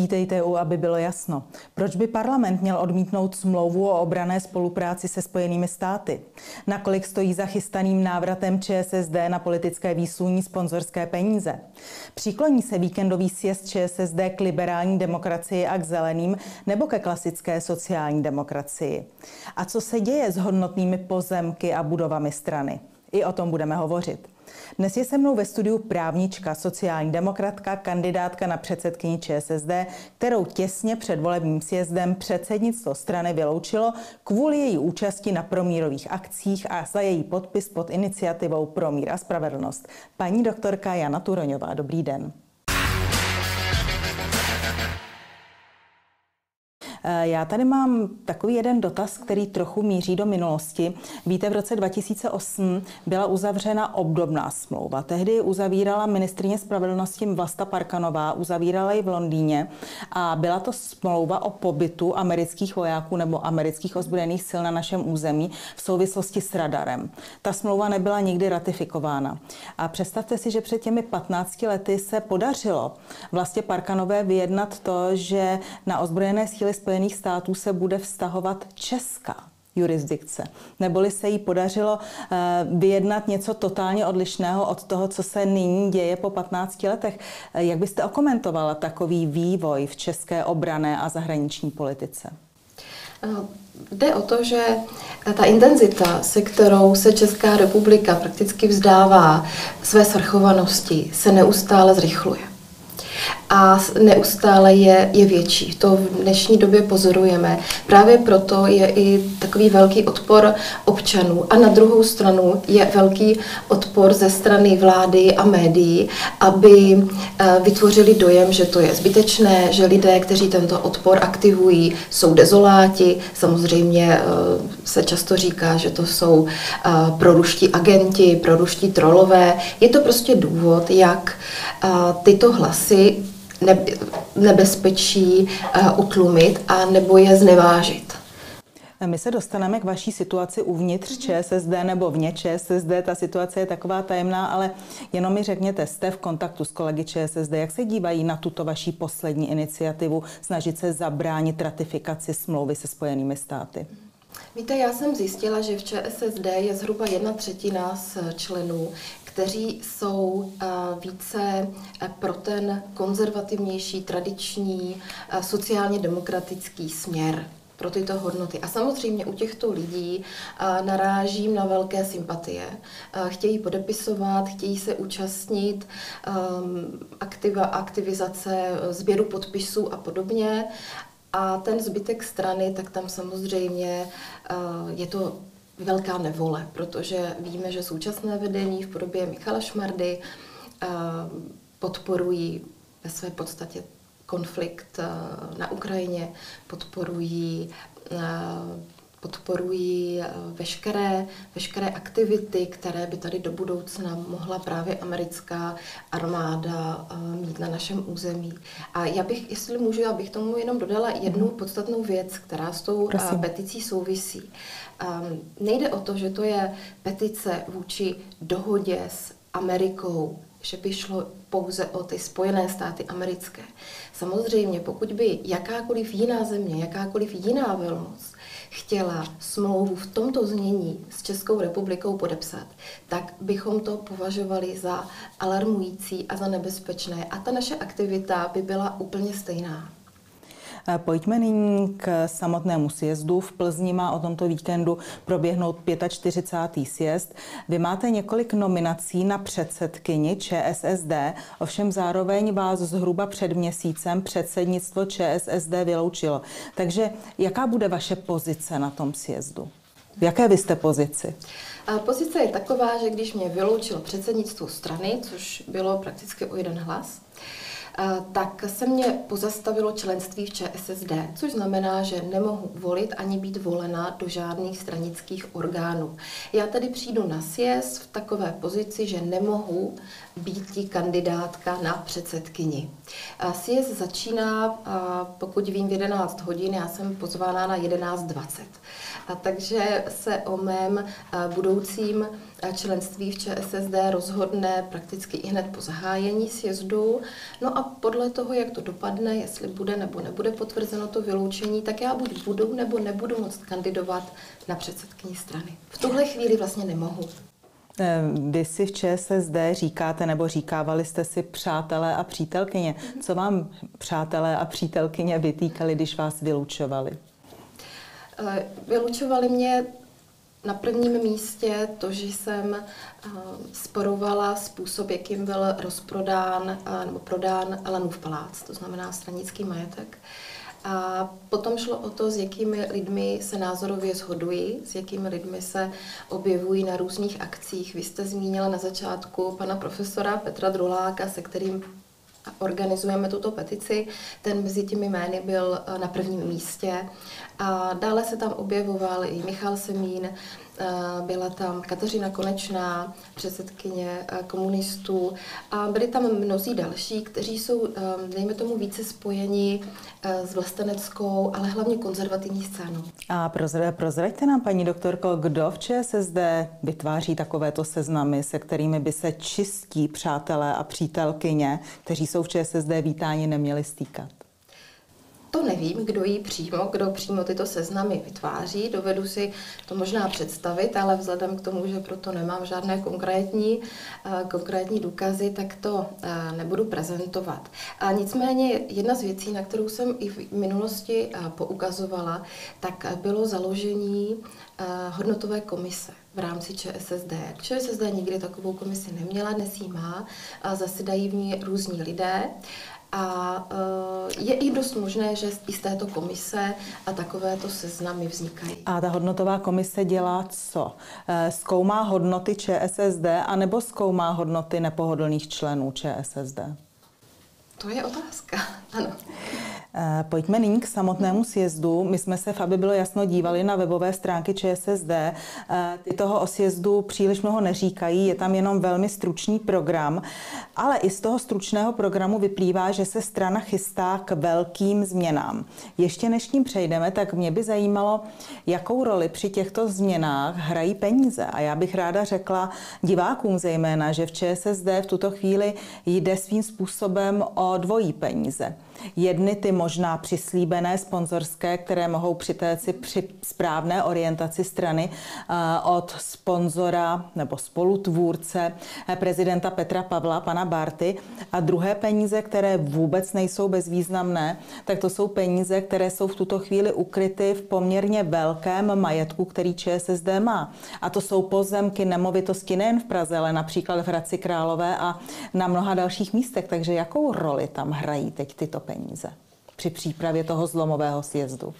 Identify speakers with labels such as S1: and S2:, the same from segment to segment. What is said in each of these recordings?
S1: Vítejte u, aby bylo jasno. Proč by parlament měl odmítnout smlouvu o obrané spolupráci se Spojenými státy? Nakolik stojí za chystaným návratem ČSSD na politické výsluní sponzorské peníze? Přikloní se víkendový sjezd ČSSD k liberální demokracii a k zeleným nebo ke klasické sociální demokracii? A co se děje s hodnotnými pozemky a budovami strany? I o tom budeme hovořit. Dnes je se mnou ve studiu právnička, sociální demokratka, kandidátka na předsedkyni ČSSD, kterou těsně před volebním sjezdem předsednictvo strany vyloučilo kvůli její účasti na promírových akcích a za její podpis pod iniciativou Promír a spravedlnost. Paní doktorka Jana Turoňová, dobrý den. Já tady mám takový jeden dotaz, který trochu míří do minulosti. Víte, v roce 2008 byla uzavřena obdobná smlouva. Tehdy uzavírala ministrině spravedlnosti Vlasta Parkanová, uzavírala ji v Londýně a byla to smlouva o pobytu amerických vojáků nebo amerických ozbrojených sil na našem území v souvislosti s radarem. Ta smlouva nebyla nikdy ratifikována. A představte si, že před těmi 15 lety se podařilo vlastně Parkanové vyjednat to, že na ozbrojené síly Spojených Spojených států se bude vztahovat česká jurisdikce. Neboli se jí podařilo eh, vyjednat něco totálně odlišného od toho, co se nyní děje po 15 letech. Eh, jak byste okomentovala takový vývoj v české obrané a zahraniční politice?
S2: Eh, jde o to, že ta intenzita, se kterou se Česká republika prakticky vzdává své svrchovanosti, se neustále zrychluje a neustále je, je větší. To v dnešní době pozorujeme. Právě proto je i takový velký odpor občanů. A na druhou stranu je velký odpor ze strany vlády a médií, aby eh, vytvořili dojem, že to je zbytečné, že lidé, kteří tento odpor aktivují, jsou dezoláti. Samozřejmě eh, se často říká, že to jsou eh, proruští agenti, proruští trolové. Je to prostě důvod, jak tyto hlasy nebezpečí eh, utlumit a nebo je znevážit.
S1: My se dostaneme k vaší situaci uvnitř ČSSD nebo vně ČSSD. Ta situace je taková tajemná, ale jenom mi řekněte, jste v kontaktu s kolegy ČSSD, jak se dívají na tuto vaší poslední iniciativu snažit se zabránit ratifikaci smlouvy se Spojenými státy?
S2: Víte, já jsem zjistila, že v ČSSD je zhruba jedna třetina z členů, kteří jsou eh, více eh, pro ten konzervativnější, tradiční, eh, sociálně demokratický směr pro tyto hodnoty. A samozřejmě u těchto lidí narážím na velké sympatie. Chtějí podepisovat, chtějí se účastnit ehm, aktiva, aktivizace sběru podpisů a podobně. A ten zbytek strany, tak tam samozřejmě je to velká nevole, protože víme, že současné vedení v podobě Michala Šmardy eh, podporují ve své podstatě konflikt eh, na Ukrajině, podporují eh, podporují veškeré, veškeré aktivity, které by tady do budoucna mohla právě americká armáda mít na našem území. A já bych, jestli můžu, já bych tomu jenom dodala jednu mhm. podstatnou věc, která s tou Prosím. peticí souvisí. Um, nejde o to, že to je petice vůči dohodě s Amerikou, že by šlo pouze o ty Spojené státy americké. Samozřejmě, pokud by jakákoliv jiná země, jakákoliv jiná velmoc chtěla smlouvu v tomto znění s Českou republikou podepsat, tak bychom to považovali za alarmující a za nebezpečné. A ta naše aktivita by byla úplně stejná.
S1: Pojďme nyní k samotnému sjezdu. V Plzni má o tomto víkendu proběhnout 45. sjezd. Vy máte několik nominací na předsedkyni ČSSD, ovšem zároveň vás zhruba před měsícem předsednictvo ČSSD vyloučilo. Takže jaká bude vaše pozice na tom sjezdu? V jaké vy jste pozici?
S2: Pozice je taková, že když mě vyloučilo předsednictvo strany, což bylo prakticky o jeden hlas, tak se mě pozastavilo členství v ČSSD, což znamená, že nemohu volit ani být volena do žádných stranických orgánů. Já tady přijdu na sjezd v takové pozici, že nemohu být kandidátka na předsedkyni. Sjezd začíná, pokud vím, v 11 hodin, já jsem pozvána na 11.20. A takže se o mém budoucím členství v ČSSD rozhodne prakticky i hned po zahájení sjezdu. No a podle toho, jak to dopadne, jestli bude nebo nebude potvrzeno to vyloučení, tak já buď budu nebo nebudu moct kandidovat na předsedkyni strany. V tuhle chvíli vlastně nemohu.
S1: Eh, vy si v ČSSD říkáte, nebo říkávali jste si přátelé a přítelkyně. Co vám přátelé a přítelkyně vytýkali, když vás vylučovali?
S2: Eh, vylučovali mě na prvním místě to, že jsem eh, sporovala způsob, jakým byl rozprodán nebo prodán Alanův palác, to znamená stranický majetek. A potom šlo o to, s jakými lidmi se názorově shodují, s jakými lidmi se objevují na různých akcích. Vy jste zmínila na začátku pana profesora Petra Druláka, se kterým organizujeme tuto petici. Ten mezi těmi jmény byl eh, na prvním místě. A dále se tam objevoval i Michal Semín, byla tam Kateřina Konečná, předsedkyně komunistů a byli tam mnozí další, kteří jsou, dejme tomu, více spojeni s vlasteneckou, ale hlavně konzervativní scénou.
S1: A prozraďte nám, paní doktorko, kdo v ČSSD vytváří takovéto seznamy, se kterými by se čistí přátelé a přítelkyně, kteří jsou v ČSSD vítáni, neměli stýkat?
S2: To nevím, kdo jí přímo, kdo přímo tyto seznamy vytváří. Dovedu si to možná představit, ale vzhledem k tomu, že proto nemám žádné konkrétní, eh, konkrétní důkazy, tak to eh, nebudu prezentovat. A nicméně jedna z věcí, na kterou jsem i v minulosti eh, poukazovala, tak bylo založení hodnotové komise v rámci ČSSD. ČSSD nikdy takovou komisi neměla, dnes ji má, zasedají v ní různí lidé. A eh, je i dost možné, že i z této komise a takovéto seznamy vznikají.
S1: A ta hodnotová komise dělá co? Eh, zkoumá hodnoty ČSSD anebo zkoumá hodnoty nepohodlných členů ČSSD?
S2: To je otázka, ano.
S1: Eh, pojďme nyní k samotnému sjezdu. My jsme se, aby bylo jasno, dívali na webové stránky ČSSD. Eh, ty toho o sjezdu příliš mnoho neříkají, je tam jenom velmi stručný program, ale i z toho stručného programu vyplývá, že se strana chystá k velkým změnám. Ještě než tím přejdeme, tak mě by zajímalo, jakou roli při těchto změnách hrají peníze. A já bych ráda řekla divákům zejména, že v ČSSD v tuto chvíli jde svým způsobem o dvojí peníze. Jedny ty možná přislíbené sponzorské, které mohou přitéci při správné orientaci strany eh, od sponzora nebo spolutvůrce eh, prezidenta Petra Pavla, pana Barty. A druhé peníze, které vůbec nejsou bezvýznamné, tak to jsou peníze, které jsou v tuto chvíli ukryty v poměrně velkém majetku, který ČSSD má. A to jsou pozemky, nemovitosti nejen v Praze, ale například v Hradci Králové a na mnoha dalších místech. Takže jakou roli tam hrají teď tyto peníze při přípravě toho zlomového sjezdu?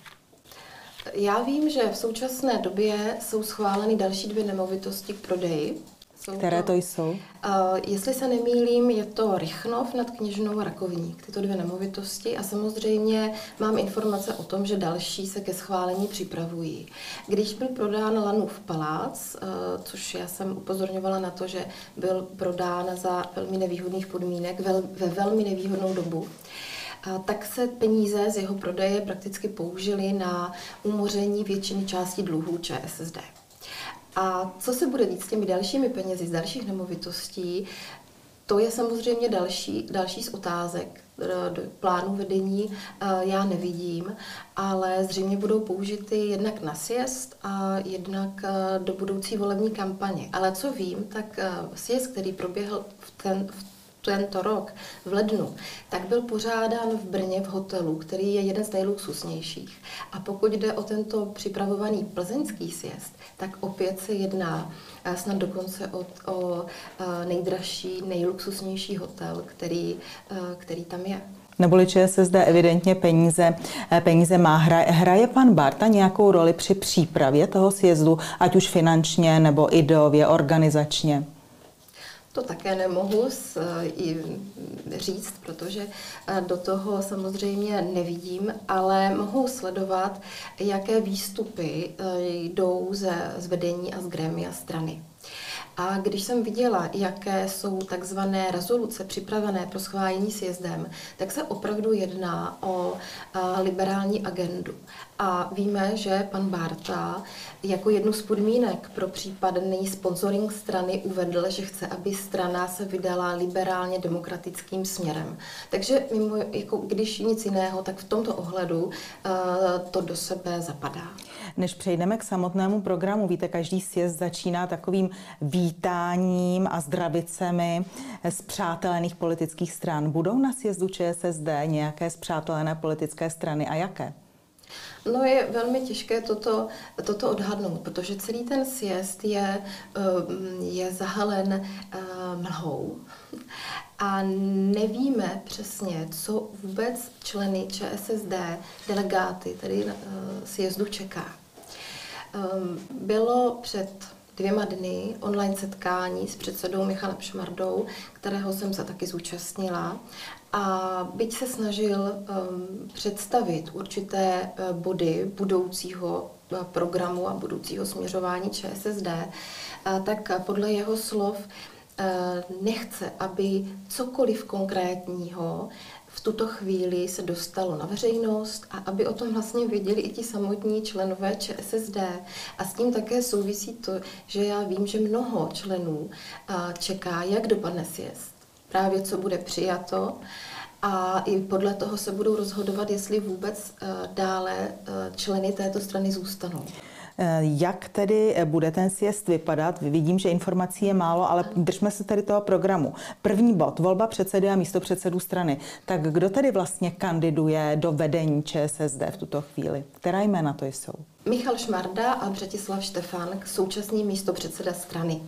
S2: Já vím, že v současné době jsou schváleny další dvě nemovitosti k prodeji.
S1: Jsou Které to, to jsou? Uh,
S2: jestli se nemýlím, je to Rychnov nad kněžnou Rakovník, tyto dvě nemovitosti a samozřejmě mám informace o tom, že další se ke schválení připravují. Když byl prodán Lanův palác, uh, což já jsem upozorňovala na to, že byl prodán za velmi nevýhodných podmínek, vel, ve velmi nevýhodnou dobu, tak se peníze z jeho prodeje prakticky použily na umoření většiny části dluhů ČSSD. A co se bude dít s těmi dalšími penězi z dalších nemovitostí, to je samozřejmě další, další z otázek. Do plánu vedení eh, já nevidím, ale zřejmě budou použity jednak na sjezd a jednak eh, do budoucí volební kampaně. Ale co vím, tak eh, sjezd, který proběhl v, ten, v tento rok v lednu, tak byl pořádán v Brně v hotelu, který je jeden z nejluxusnějších. A pokud jde o tento připravovaný plzeňský sjezd, tak opět se jedná snad dokonce o, o nejdražší, nejluxusnější hotel, který, který tam je.
S1: Neboli ČSSD evidentně peníze, peníze má. Hraje, hraje pan Barta nějakou roli při přípravě toho sjezdu, ať už finančně nebo ideově, organizačně?
S2: To také nemohu i říct, protože do toho samozřejmě nevidím, ale mohu sledovat, jaké výstupy jdou ze zvedení a z grémia strany. A když jsem viděla, jaké jsou takzvané rezoluce připravené pro schválení sjezdem, tak se opravdu jedná o liberální agendu. A víme, že pan Barta jako jednu z podmínek pro případný sponsoring strany uvedl, že chce, aby strana se vydala liberálně demokratickým směrem. Takže mimo, jako když nic jiného, tak v tomto ohledu to do sebe zapadá.
S1: Než přejdeme k samotnému programu, víte, každý sjezd začíná takovým vítáním a zdravicemi z přátelených politických stran. Budou na sjezdu ČSSD nějaké zpřátelené politické strany a jaké?
S2: No je velmi těžké toto, toto odhadnout, protože celý ten sjezd je, eh, je zahalen eh, mlhou a nevíme přesně, co vůbec členy ČSSD, delegáty, tedy eh, sjezdu čeká. Bylo před dvěma dny online setkání s předsedou Michalem Šmardou, kterého jsem se taky zúčastnila. A byť se snažil um, představit určité uh, body budoucího uh, programu a budoucího směřování ČSSD, uh, tak podle jeho slov nechce, aby cokoliv konkrétního v tuto chvíli se dostalo na veřejnost a aby o tom vlastně věděli i ti samotní členové ČSSD. A s tím také souvisí to, že já vím, že mnoho členů čeká, jak dopadne sjezd. Právě co bude přijato a i podle toho se budou rozhodovat, jestli vůbec dále členy této strany zůstanou.
S1: Eh, jak tedy eh, bude ten sjezd vypadat? Vidím, že informací je málo, ale držme se tedy toho programu. První bod, volba předsedy a místo předsedů strany. Tak kdo tedy vlastně kandiduje do vedení ČSSD v tuto chvíli? Která jména to jsou?
S2: Michal Šmarda a Břetislav Štefan, současný místo předseda strany.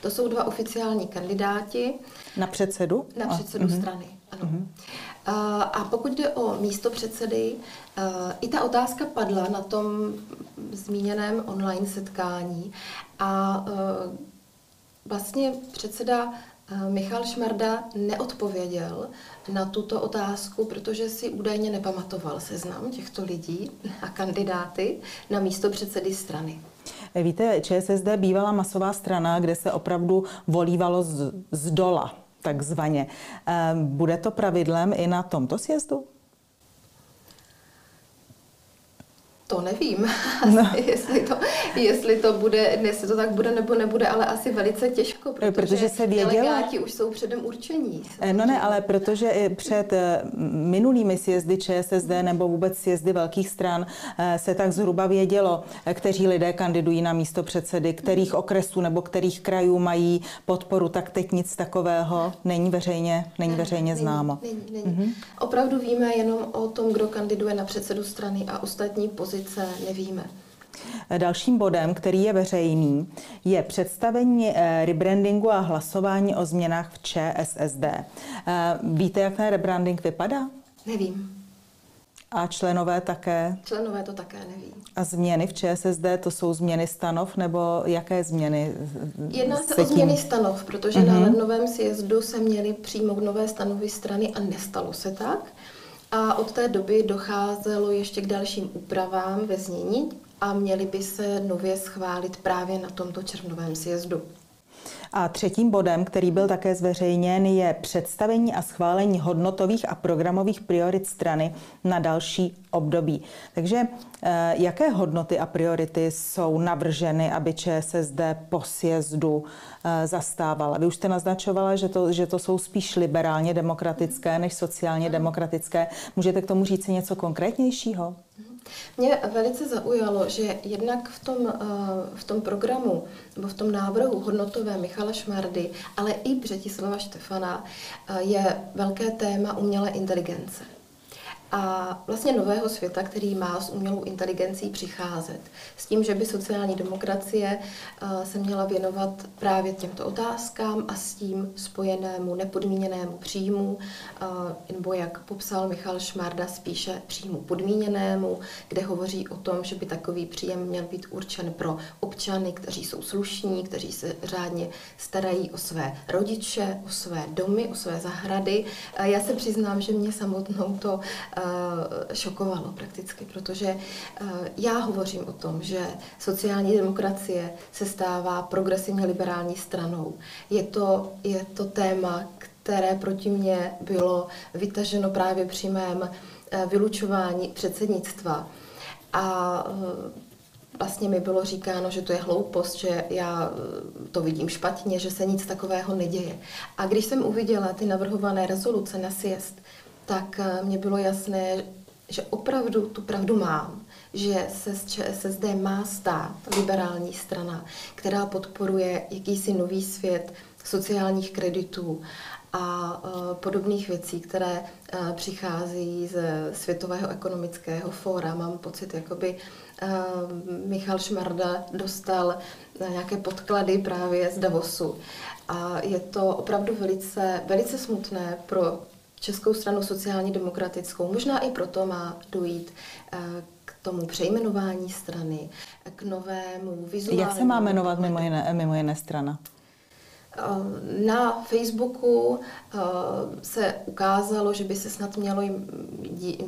S2: To jsou dva oficiální kandidáti.
S1: Na předsedu?
S2: Na předsedu a, strany, ano. Uh-huh. A pokud jde o místo předsedy, i ta otázka padla na tom zmíněném online setkání a vlastně předseda Michal Šmarda neodpověděl na tuto otázku, protože si údajně nepamatoval seznam těchto lidí a kandidáty na místo předsedy strany.
S1: Víte, ČSSD bývala masová strana, kde se opravdu volívalo z, z dola takzvaně. Ehm, bude to pravidlem i na tomto sjezdu?
S2: To nevím, no. jestli, to, jestli to bude, jestli to tak bude nebo nebude, ale asi velice těžko, protože, protože se delegáti už jsou předem určení.
S1: Eh, no ne, ale protože před eh, minulými sjezdy ČSSD nebo vůbec sjezdy velkých stran eh, se tak zhruba vědělo, kteří lidé kandidují na místo předsedy, kterých okresů nebo kterých krajů mají podporu, tak teď nic takového není veřejně, není veřejně známo.
S2: Není, není. Mhm. Opravdu víme jenom o tom, kdo kandiduje na předsedu strany a ostatní pozice pozice nevíme.
S1: Dalším bodem, který je veřejný, je představení eh, rebrandingu a hlasování o změnách v ČSSD. Eh, víte, jak ten rebranding vypadá?
S2: Nevím.
S1: A členové také?
S2: Členové to také neví.
S1: A změny v ČSSD, to jsou změny stanov, nebo jaké změny?
S2: Jedná se, o změny stanov, protože uh-huh. na lednovém sjezdu se měly přijmout nové stanovy strany a nestalo se tak. A od té doby docházelo ještě k dalším úpravám ve znění a měly by se nově schválit právě na tomto červnovém sjezdu.
S1: A třetím bodem, který byl také zveřejněn, je představení a schválení hodnotových a programových priorit strany na další období. Takže eh, jaké hodnoty a priority jsou navrženy, aby ČSSD po sjezdu eh, zastávala? Vy už jste naznačovala, že to, že to jsou spíš liberálně demokratické než sociálně demokratické. Můžete k tomu říct něco konkrétnějšího?
S2: Mě velice zaujalo, že jednak v tom, eh, v tom programu nebo v tom návrhu hodnotové Michala Šmardy, ale i Břetislava Štefana je velké téma umělé inteligence a vlastně nového světa, který má s umělou inteligencí přicházet. S tím, že by sociální demokracie eh, se měla věnovat právě těmto otázkám a s tím spojenému nepodmíněnému příjmu, eh, nebo jak popsal Michal Šmarda, spíše příjmu podmíněnému, kde hovoří o tom, že by takový příjem měl být určen pro občany, kteří jsou slušní, kteří se řádně starají o své rodiče, o své domy, o své zahrady. Já se přiznám, že mě samotnou to šokovalo prakticky, protože já hovořím o tom, že sociální demokracie se stává progresivně liberální stranou. Je to, je to téma, které proti mně bylo vytaženo právě při mém vylučování předsednictva. A vlastně mi bylo říkáno, že to je hloupost, že já eh, to vidím špatně, že se nic takového neděje. A když jsem uviděla ty navrhované rezoluce na sjezd, tak eh, mě bylo jasné, že opravdu tu pravdu mám, že se z ČSSD má stát liberální strana, která podporuje jakýsi nový svět sociálních kreditů a e, podobných věcí, které e, přichází ze Světového ekonomického fóra. Mám pocit, jakoby Michal Šmarda dostal nějaké podklady právě z Davosu. A je to opravdu velice, velice smutné pro Českou stranu sociálně demokratickou. Možná i proto má dojít k tomu přejmenování strany, k novému vizuálnímu...
S1: Jak se má jmenovat mimo jiné, mimo jiné strana?
S2: Eh, na Facebooku eh, se ukázalo, že by se snad mělo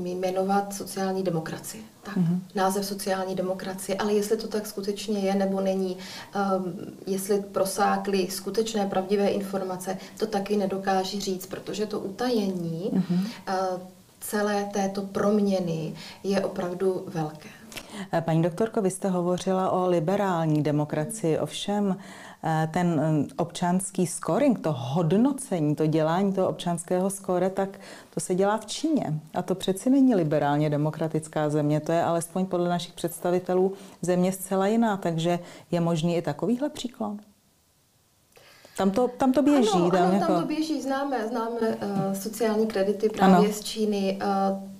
S2: jmenovat sociální demokracie. Tak, mm-hmm. název sociální demokracie, ale jestli to tak skutečně je nebo není, eh, jestli prosákly skutečné pravdivé informace, to taky nedokáží říct, protože to utajení mm-hmm. celé této proměny je opravdu velké.
S1: Paní doktorko, vy jste hovořila o liberální demokracii, ovšem ten eh, občanský scoring, to hodnocení, to dělání toho občanského skóre, tak to se dělá v Číně. A to přeci není liberálně demokratická země, to je alespoň podle našich představitelů země zcela jiná, takže je možný i takovýhle příklad. Tam to, tam to běží.
S2: Ano, tam, ano, jako... tam to běží, známe, známe uh, sociální kredity právě ano. z Číny. Uh,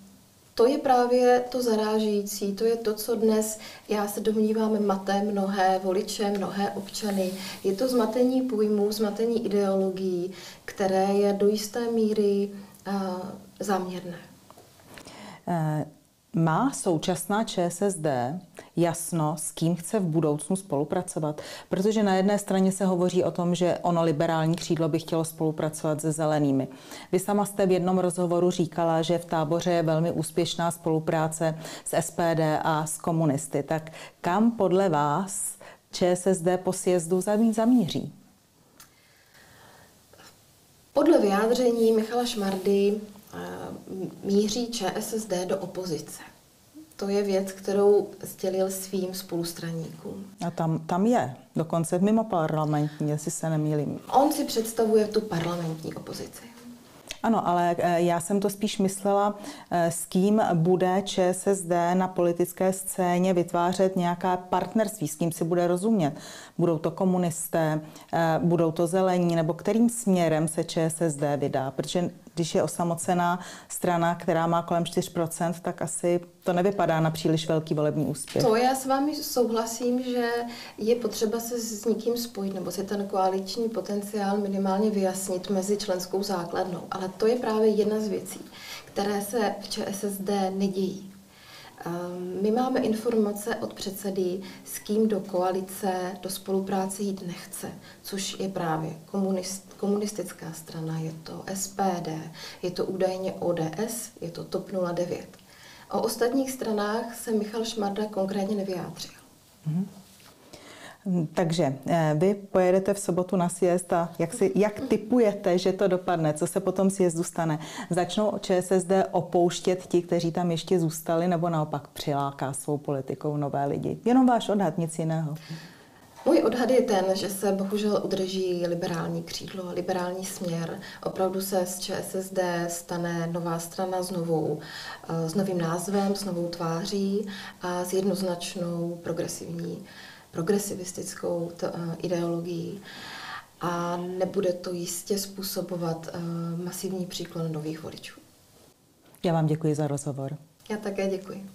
S2: to je právě to zarážející, to je to, co dnes, já se domnívám, mate mnohé voliče, mnohé občany. Je to zmatení pojmů, zmatení ideologií, které je do jisté míry uh, záměrné.
S1: Uh má současná ČSSD jasno, s kým chce v budoucnu spolupracovat? Protože na jedné straně se hovoří o tom, že ono liberální křídlo by chtělo spolupracovat se zelenými. Vy sama jste v jednom rozhovoru říkala, že v táboře je velmi úspěšná spolupráce s SPD a s komunisty. Tak kam podle vás ČSSD po sjezdu zamíří?
S2: Podle vyjádření Michala Šmardy míří ČSSD do opozice. To je věc, kterou sdělil svým spolustraníkům.
S1: A tam, tam je, dokonce mimo parlamentní, jestli se nemýlím.
S2: On si představuje tu parlamentní opozici.
S1: Ano, ale eh, já jsem to spíš myslela, eh, s kým bude ČSSD na politické scéně vytvářet nějaká partnerství, s kým si bude rozumět. Budou to komunisté, eh, budou to zelení, nebo kterým směrem se ČSSD vydá, protože když je osamocená strana, která má kolem 4%, tak asi to nevypadá na příliš velký volební úspěch.
S2: To já s vámi souhlasím, že je potřeba se s někým spojit, nebo si ten koaliční potenciál minimálně vyjasnit mezi členskou základnou. Ale to je právě jedna z věcí, které se v ČSSD nedějí. Ehm, my máme informace od předsedy, s kým do koalice, do spolupráce jít nechce, což je právě komunist, komunistická strana, je to SPD, je to údajně ODS, je to TOP 09. O ostatních stranách se Michal Šmarda konkrétně nevyjádřil. Mm-hmm.
S1: Takže eh, vy pojedete v sobotu na sjezd a jak, si, jak typujete, že to dopadne? Co se potom sjezdu stane? Začnou ČSSD opouštět ti, kteří tam ještě zůstali, nebo naopak přiláká svou politikou nové lidi? Jenom váš odhad, nic jiného.
S2: Můj odhad je ten, že se bohužel udrží liberální křídlo, liberální směr. Opravdu se z ČSSD stane nová strana s, novou, eh, s novým názvem, s novou tváří a s jednoznačnou progresivní progresivistickou t- eh, ideologií a nebude to jistě způsobovat uh, masivní příklon nových voličů.
S1: Já vám děkuji za rozhovor.
S2: Já také děkuji.